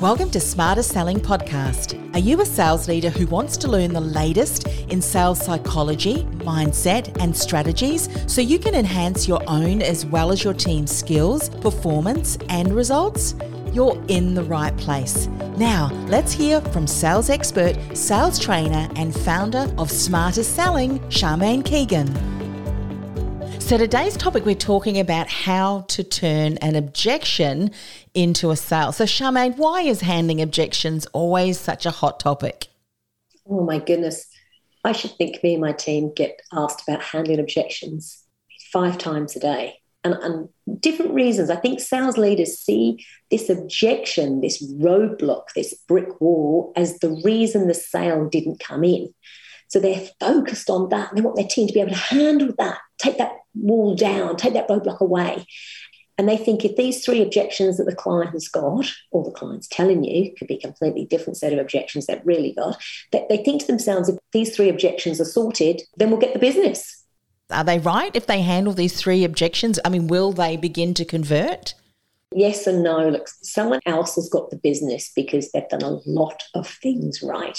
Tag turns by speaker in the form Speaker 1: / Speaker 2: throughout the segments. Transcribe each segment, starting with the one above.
Speaker 1: Welcome to Smarter Selling Podcast. Are you a sales leader who wants to learn the latest in sales psychology, mindset, and strategies so you can enhance your own as well as your team's skills, performance, and results? You're in the right place. Now, let's hear from sales expert, sales trainer, and founder of Smarter Selling, Charmaine Keegan. So, today's topic, we're talking about how to turn an objection into a sale. So, Charmaine, why is handling objections always such a hot topic?
Speaker 2: Oh, my goodness. I should think me and my team get asked about handling objections five times a day. And, and different reasons. I think sales leaders see this objection, this roadblock, this brick wall as the reason the sale didn't come in. So they're focused on that. They want their team to be able to handle that, take that wall down, take that roadblock away. And they think if these three objections that the client has got, or the client's telling you, could be a completely different set of objections they've really got, that they think to themselves, if these three objections are sorted, then we'll get the business.
Speaker 1: Are they right if they handle these three objections? I mean, will they begin to convert?
Speaker 2: Yes and no. Look, someone else has got the business because they've done a lot of things right.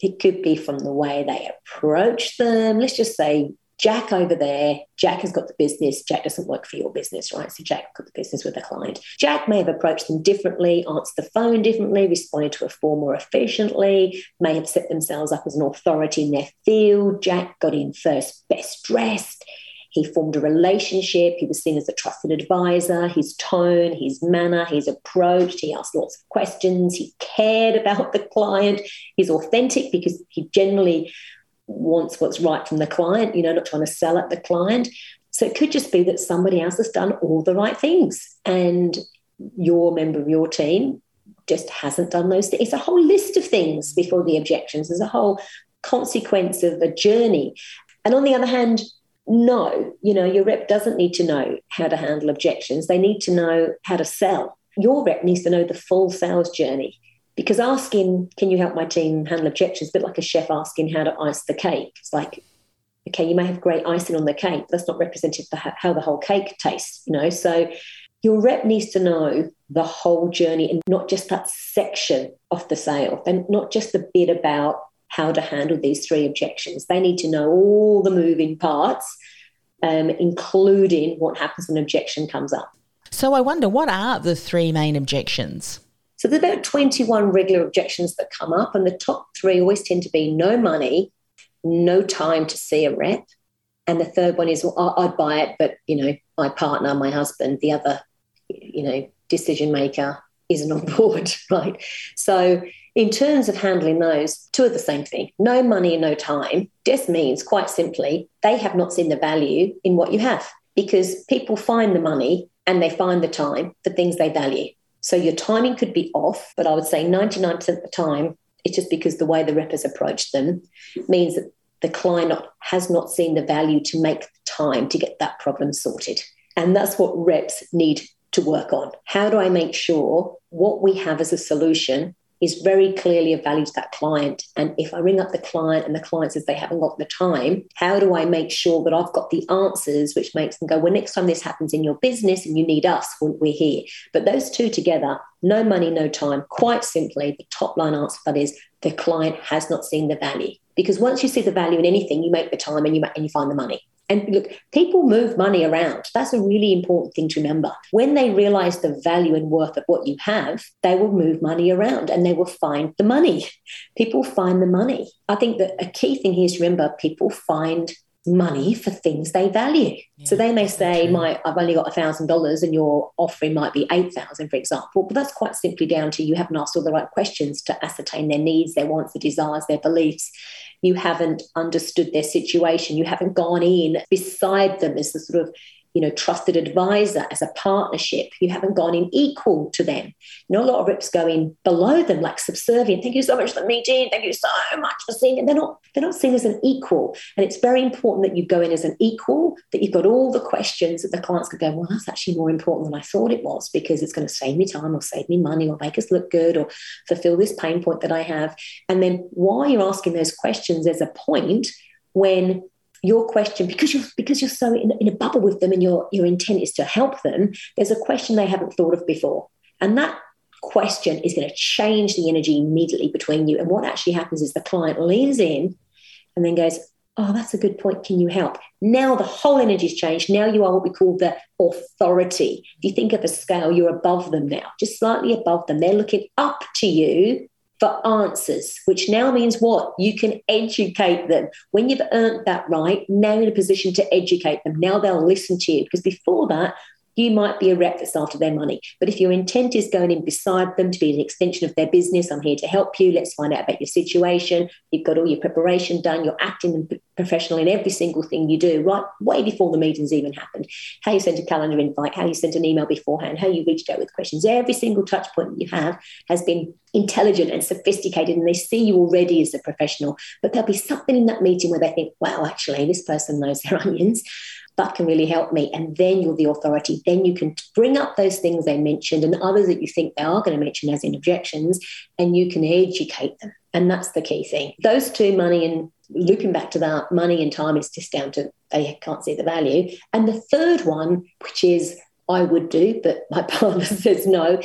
Speaker 2: It could be from the way they approach them. Let's just say Jack over there, Jack has got the business. Jack doesn't work for your business, right? So Jack got the business with a client. Jack may have approached them differently, answered the phone differently, responded to a form more efficiently, may have set themselves up as an authority in their field. Jack got in first, best dressed. He formed a relationship. He was seen as a trusted advisor. His tone, his manner, his approach, he asked lots of questions. He cared about the client. He's authentic because he generally wants what's right from the client, you know, not trying to sell at the client. So it could just be that somebody else has done all the right things and your member of your team just hasn't done those things. It's a whole list of things before the objections. There's a whole consequence of a journey. And on the other hand, no, you know, your rep doesn't need to know how to handle objections. They need to know how to sell. Your rep needs to know the full sales journey. Because asking, can you help my team handle objections, a bit like a chef asking how to ice the cake. It's like, okay, you may have great icing on the cake, but that's not representative of how the whole cake tastes, you know? So your rep needs to know the whole journey and not just that section of the sale, and not just the bit about how to handle these three objections. They need to know all the moving parts, um, including what happens when an objection comes up.
Speaker 1: So I wonder, what are the three main objections?
Speaker 2: So there's about 21 regular objections that come up, and the top three always tend to be no money, no time to see a rep, and the third one is well, I'd buy it, but you know my partner, my husband, the other, you know, decision maker isn't on board, right? So in terms of handling those, two are the same thing. No money and no time just means quite simply they have not seen the value in what you have because people find the money and they find the time for things they value. So your timing could be off, but I would say 99% of the time, it's just because the way the rep has approached them means that the client has not seen the value to make time to get that problem sorted. And that's what reps need to work on. How do I make sure what we have as a solution is very clearly of value to that client. And if I ring up the client and the client says they haven't got the time, how do I make sure that I've got the answers, which makes them go, well, next time this happens in your business and you need us, we're here. But those two together, no money, no time, quite simply, the top line answer that is the client has not seen the value. Because once you see the value in anything, you make the time and you, and you find the money. And look, people move money around. That's a really important thing to remember. When they realize the value and worth of what you have, they will move money around and they will find the money. People find the money. I think that a key thing here is remember people find money for things they value. Yeah, so they may say, "My, I've only got a thousand dollars, and your offering might be eight thousand, for example." But that's quite simply down to you haven't asked all the right questions to ascertain their needs, their wants, their desires, their beliefs. You haven't understood their situation. You haven't gone in beside them as the sort of you know, trusted advisor as a partnership. You haven't gone in equal to them. You know, a lot of reps go in below them, like subservient. Thank you so much for the meeting. Thank you so much for seeing it. They're not, they're not seen as an equal. And it's very important that you go in as an equal, that you've got all the questions that the clients could go, well, that's actually more important than I thought it was because it's going to save me time or save me money or make us look good or fulfill this pain point that I have. And then while you're asking those questions, there's a point when your question because you're because you're so in, in, a bubble with them and your your intent is to help them there's a question they haven't thought of before and that question is going to change the energy immediately between you. And what actually happens is the client leans in and then goes, Oh, that's a good point. Can you help? Now the whole energy's changed. Now you are what we call the authority. If you think of a scale, you're above them now, just slightly above them. They're looking up to you for answers, which now means what? You can educate them. When you've earned that right, now you're in a position to educate them. Now they'll listen to you. Because before that, you might be a rep that's after their money. But if your intent is going in beside them to be an extension of their business, I'm here to help you. Let's find out about your situation. You've got all your preparation done. You're acting professional in every single thing you do, right? Way before the meetings even happened. How you sent a calendar invite, how you sent an email beforehand, how you reached out with questions. Every single touch point you have has been intelligent and sophisticated, and they see you already as a professional. But there'll be something in that meeting where they think, wow, actually, this person knows their onions that can really help me. And then you're the authority. Then you can bring up those things they mentioned and others that you think they are going to mention as in objections, and you can educate them. And that's the key thing. Those two, money and looping back to that, money and time is just down to they can't see the value. And the third one, which is I would do, but my partner says no,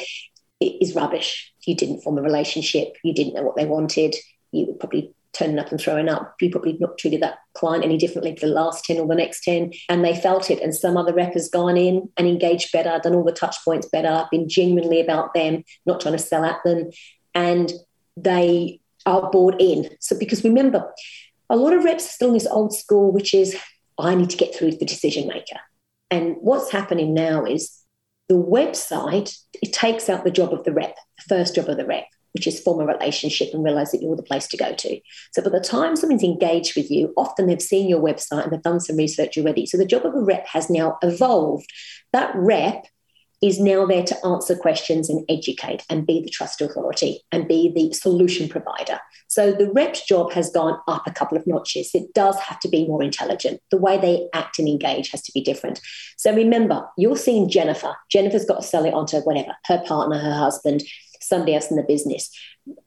Speaker 2: is rubbish. You didn't form a relationship, you didn't know what they wanted, you would probably turning up and throwing up. You probably not treated that client any differently for the last 10 or the next 10. And they felt it. And some other rep has gone in and engaged better, done all the touch points better, been genuinely about them, not trying to sell at them. And they are bought in. So, because remember, a lot of reps are still in this old school, which is, I need to get through to the decision maker. And what's happening now is the website, it takes out the job of the rep, the first job of the rep which is form a relationship and realize that you're the place to go to. So by the time someone's engaged with you, often they've seen your website and they've done some research already. So the job of a rep has now evolved. That rep is now there to answer questions and educate and be the trust authority and be the solution provider. So the rep's job has gone up a couple of notches. It does have to be more intelligent. The way they act and engage has to be different. So remember, you're seeing Jennifer. Jennifer's got to sell it onto whatever, her partner, her husband somebody else in the business.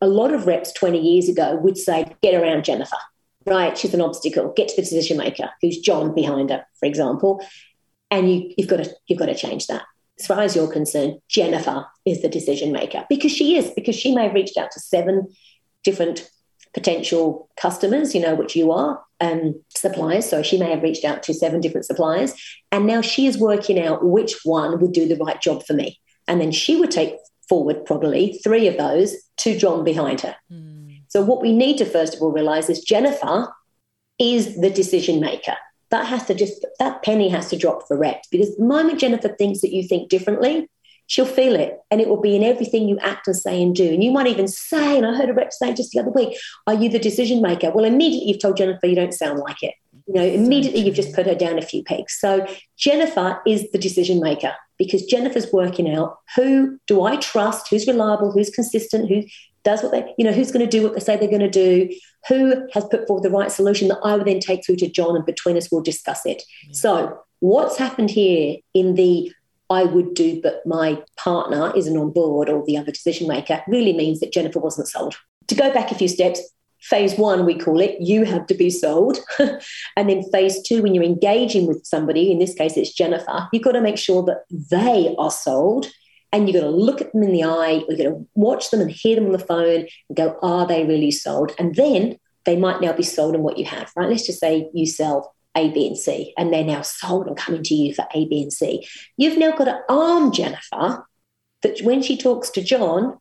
Speaker 2: A lot of reps 20 years ago would say, get around Jennifer, right? She's an obstacle. Get to the decision maker, who's John behind her, for example. And you, you've got to you've got to change that. As far as you're concerned, Jennifer is the decision maker because she is, because she may have reached out to seven different potential customers, you know, which you are, um, suppliers. So she may have reached out to seven different suppliers. And now she is working out which one would do the right job for me. And then she would take forward, probably three of those to John behind her. Mm. So, what we need to first of all realize is Jennifer is the decision maker. That has to just, that penny has to drop for reps because the moment Jennifer thinks that you think differently, she'll feel it and it will be in everything you act and say and do. And you might even say, and I heard a rep say just the other week, Are you the decision maker? Well, immediately you've told Jennifer you don't sound like it. You know, immediately you've just put her down a few pegs. So Jennifer is the decision maker because Jennifer's working out who do I trust, who's reliable, who's consistent, who does what they, you know, who's going to do what they say they're going to do, who has put forward the right solution that I will then take through to John, and between us we'll discuss it. Yeah. So, what's happened here in the I would do, but my partner isn't on board or the other decision maker really means that Jennifer wasn't sold. To go back a few steps, phase one, we call it, you have to be sold. and then phase two, when you're engaging with somebody, in this case it's Jennifer, you've got to make sure that they are sold. And you've got to look at them in the eye, you've got to watch them and hear them on the phone and go, are they really sold? And then they might now be sold on what you have, right? Let's just say you sell A, B, and C, and they're now sold and coming to you for A, B, and C. You've now got to arm Jennifer that when she talks to John,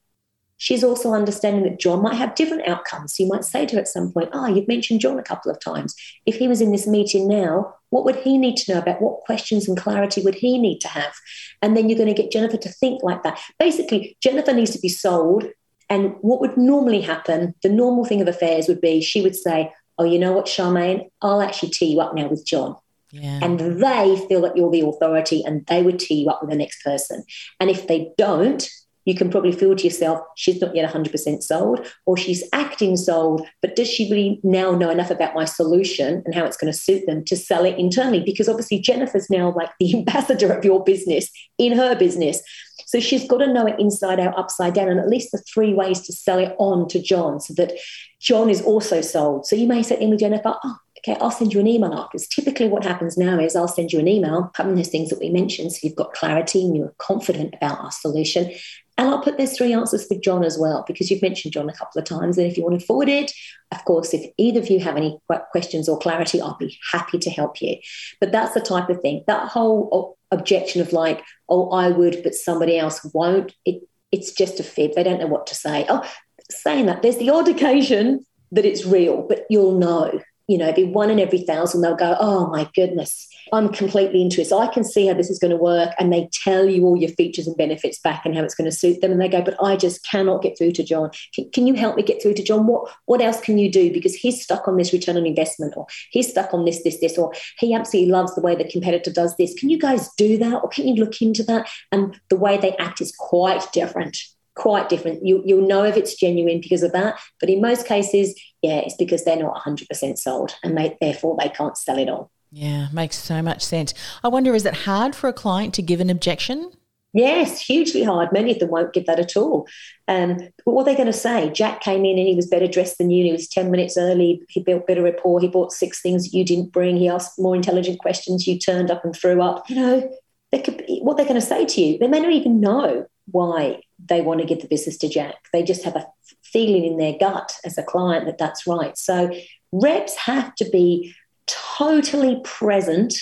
Speaker 2: she's also understanding that John might have different outcomes. So you might say to her at some point, Oh, you've mentioned John a couple of times. If he was in this meeting now, what would he need to know about? What questions and clarity would he need to have? And then you're going to get Jennifer to think like that. Basically, Jennifer needs to be sold. And what would normally happen, the normal thing of affairs would be she would say, Oh, you know what, Charmaine, I'll actually tee you up now with John. Yeah. And they feel that you're the authority and they would tee you up with the next person. And if they don't, you can probably feel to yourself, she's not yet 100% sold, or she's acting sold, but does she really now know enough about my solution and how it's going to suit them to sell it internally? Because obviously, Jennifer's now like the ambassador of your business in her business. So she's got to know it inside out, upside down, and at least the three ways to sell it on to John so that John is also sold. So you may say with Jennifer, oh, okay, I'll send you an email afterwards. Typically, what happens now is I'll send you an email, having those things that we mentioned, so you've got clarity and you're confident about our solution. And I'll put those three answers for John as well, because you've mentioned John a couple of times. And if you want to forward it, of course, if either of you have any questions or clarity, I'll be happy to help you. But that's the type of thing. That whole objection of like, oh, I would, but somebody else won't, it, it's just a fib. They don't know what to say. Oh, saying that, there's the odd occasion that it's real, but you'll know. You know, be one in every thousand, they'll go, oh my goodness, I'm completely into it. So I can see how this is going to work. And they tell you all your features and benefits back and how it's going to suit them. And they go, but I just cannot get through to John. Can, can, you help me get through to John? What, what else can you do? Because he's stuck on this return on investment or he's stuck on this, this, this, or he absolutely loves the way the competitor does this. Can you guys do that? Or can you look into that? And the way they act is quite different quite different. You, you'll know if it's genuine because of that. But in most cases, yeah, it's because they're not 100% sold and they, therefore they can't sell it on.
Speaker 1: Yeah, makes so much sense. I wonder, is it hard for a client to give an objection?
Speaker 2: Yes, hugely hard. Many of them won't give that at all. Um, but what are they going to say? Jack came in and he was better dressed than you. He was 10 minutes early. He built better rapport. He bought six things you didn't bring. He asked more intelligent questions. You turned up and threw up. You know, they could, what they're going to say to you, they may not even know why they want to give the business to Jack. They just have a feeling in their gut as a client that that's right. So reps have to be totally present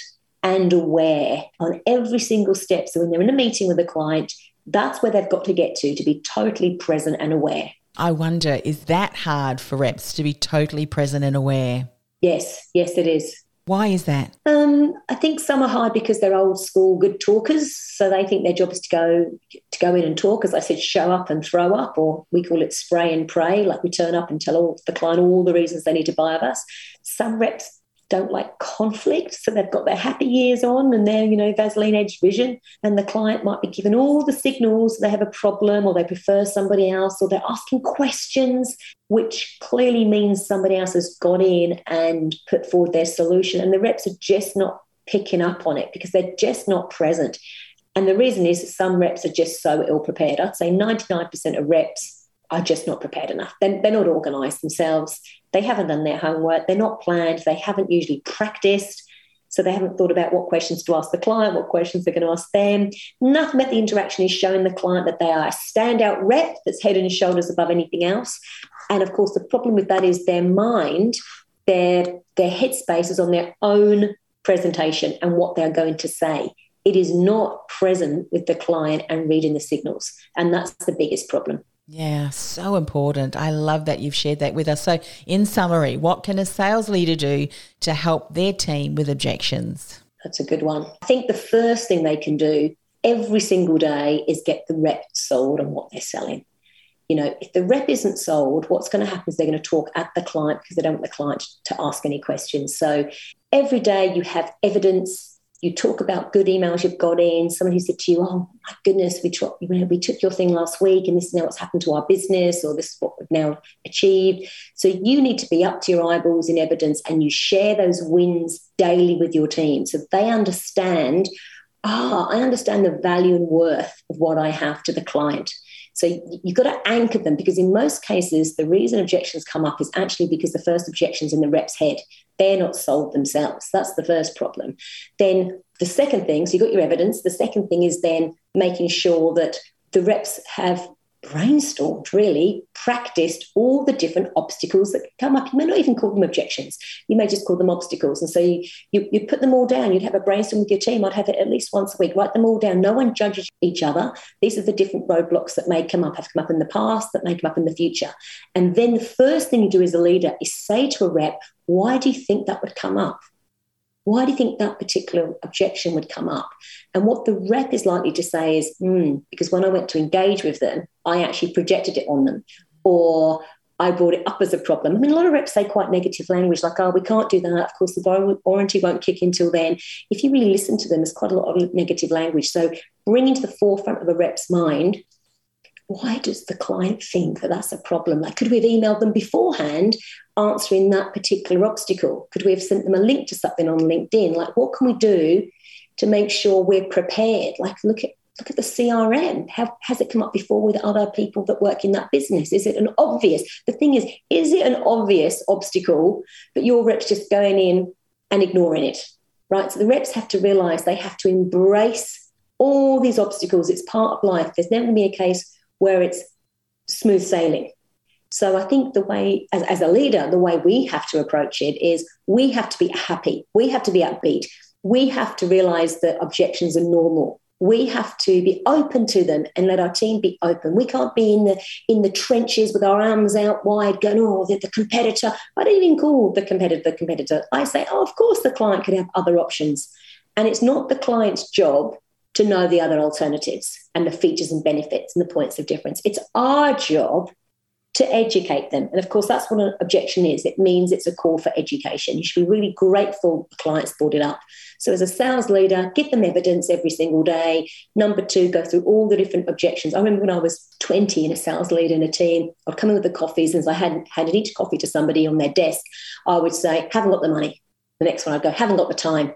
Speaker 2: and aware on every single step. So when they're in a meeting with a client, that's where they've got to get to, to be totally present and aware.
Speaker 1: I wonder, is that hard for reps to be totally present and aware?
Speaker 2: Yes, yes, it is.
Speaker 1: Why is that?
Speaker 2: Um, I think some are hard because they're old school good talkers, so they think their job is to go to go in and talk. As I said, show up and throw up, or we call it spray and pray. Like we turn up and tell all the client all the reasons they need to buy of us. Some reps don't like conflict. So they've got their happy years on and their, you know, Vaseline edge vision. And the client might be given all the signals they have a problem or they prefer somebody else or they're asking questions, which clearly means somebody else has gone in and put forward their solution. And the reps are just not picking up on it because they're just not present. And the reason is some reps are just so ill prepared. I'd say 99% of reps are just not prepared enough. They're, they're not organised themselves. They haven't done their homework. They're not planned. They haven't usually practiced. So they haven't thought about what questions to ask the client, what questions they're going to ask them. Nothing about the interaction is showing the client that they are a standout rep that's head and shoulders above anything else. And of course, the problem with that is their mind, their their headspace is on their own presentation and what they're going to say. It is not present with the client and reading the signals. And that's the biggest problem.
Speaker 1: Yeah, so important. I love that you've shared that with us. So, in summary, what can a sales leader do to help their team with objections?
Speaker 2: That's a good one. I think the first thing they can do every single day is get the rep sold on what they're selling. You know, if the rep isn't sold, what's going to happen is they're going to talk at the client because they don't want the client to ask any questions. So, every day you have evidence you talk about good emails you've got in, someone who said to you, oh my goodness, we, took, you know, we took your thing last week and this is now what's happened to our business or this is what we've now achieved. So you need to be up to your eyeballs in evidence and you share those wins daily with your team so they understand, ah, I understand the value and worth of what I have to the client. So you've got to anchor them because in most cases, the reason objections come up is actually because the first objection's in the rep's head. They're not sold themselves. That's the first problem. Then the second thing, so you've got your evidence. The second thing is then making sure that the reps have brainstormed, really practiced all the different obstacles that come up. You may not even call them objections. You may just call them obstacles. And so you, you, you put them all down. You'd have a brainstorm with your team. I'd have it at least once a week. Write them all down. No one judges each other. These are the different roadblocks that may come up, have come up in the past, that may come up in the future. And then the first thing you do as a leader is say to a rep, why do you think that would come up? Why do you think that particular objection would come up? And what the rep is likely to say is, mm, because when I went to engage with them, I actually projected it on them. Or I brought it up as a problem. I mean, a lot of reps say quite negative language, like, oh, we can't do that. Of course, the warranty won't kick until then. If you really listen to them, there's quite a lot of negative language. So bringing to the forefront of a rep's mind, why does the client think that that's a problem? Like, could we have emailed them beforehand answering that particular obstacle? Could we have sent them a link to something on LinkedIn? Like, what can we do to make sure we're prepared? Like, look at look at the CRM. Has it come up before with other people that work in that business? Is it an obvious? The thing is, is it an obvious obstacle, but your reps just going in and ignoring it, right? So the reps have to realize they have to embrace all these obstacles. It's part of life. There's never going to be a case where it's smooth sailing. So I think the way, as, as a leader, the way we have to approach it is we have to be happy, we have to be upbeat, we have to realize that objections are normal we have to be open to them and let our team be open. We can't be in the in the trenches with our arms out wide, going, "Oh, the, the competitor." I don't even call the competitor the competitor. I say, "Oh, of course, the client could have other options," and it's not the client's job to know the other alternatives and the features and benefits and the points of difference. It's our job to educate them. And of course, that's what an objection is. It means it's a call for education. You should be really grateful the client's brought it up. So, as a sales leader, give them evidence every single day. Number two, go through all the different objections. I remember when I was 20 and a sales leader in a team, I'd come in with the coffees, and as I hadn't handed each coffee to somebody on their desk, I would say, haven't got the money. The next one I'd go, haven't got the time.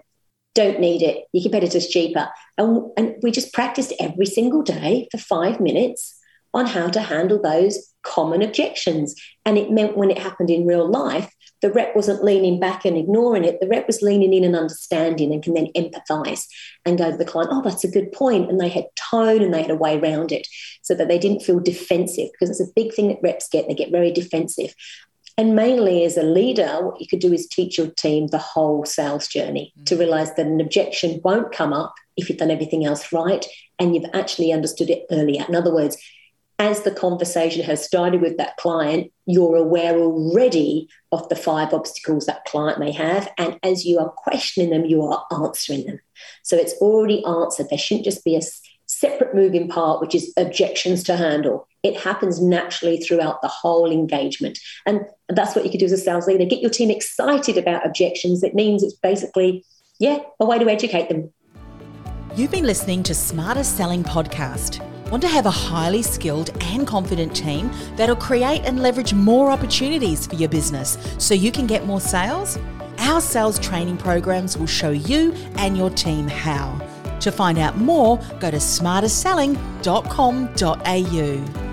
Speaker 2: Don't need it. Your competitor's cheaper. And, and we just practiced every single day for five minutes on how to handle those common objections. And it meant when it happened in real life, the rep wasn't leaning back and ignoring it. The rep was leaning in and understanding and can then empathize and go to the client, oh, that's a good point. And they had tone and they had a way around it so that they didn't feel defensive because it's a big thing that reps get. They get very defensive. And mainly as a leader, what you could do is teach your team the whole sales journey mm-hmm. to realize that an objection won't come up if you've done everything else right and you've actually understood it earlier. In other words, as the conversation has started with that client, you're aware already of the five obstacles that client may have. And as you are questioning them, you are answering them. So it's already answered. There shouldn't just be a separate moving part, which is objections to handle. It happens naturally throughout the whole engagement. And that's what you could do as a sales leader get your team excited about objections. It means it's basically, yeah, a way to educate them.
Speaker 1: You've been listening to Smarter Selling Podcast. Want to have a highly skilled and confident team that'll create and leverage more opportunities for your business so you can get more sales? Our sales training programs will show you and your team how. To find out more, go to smarterselling.com.au.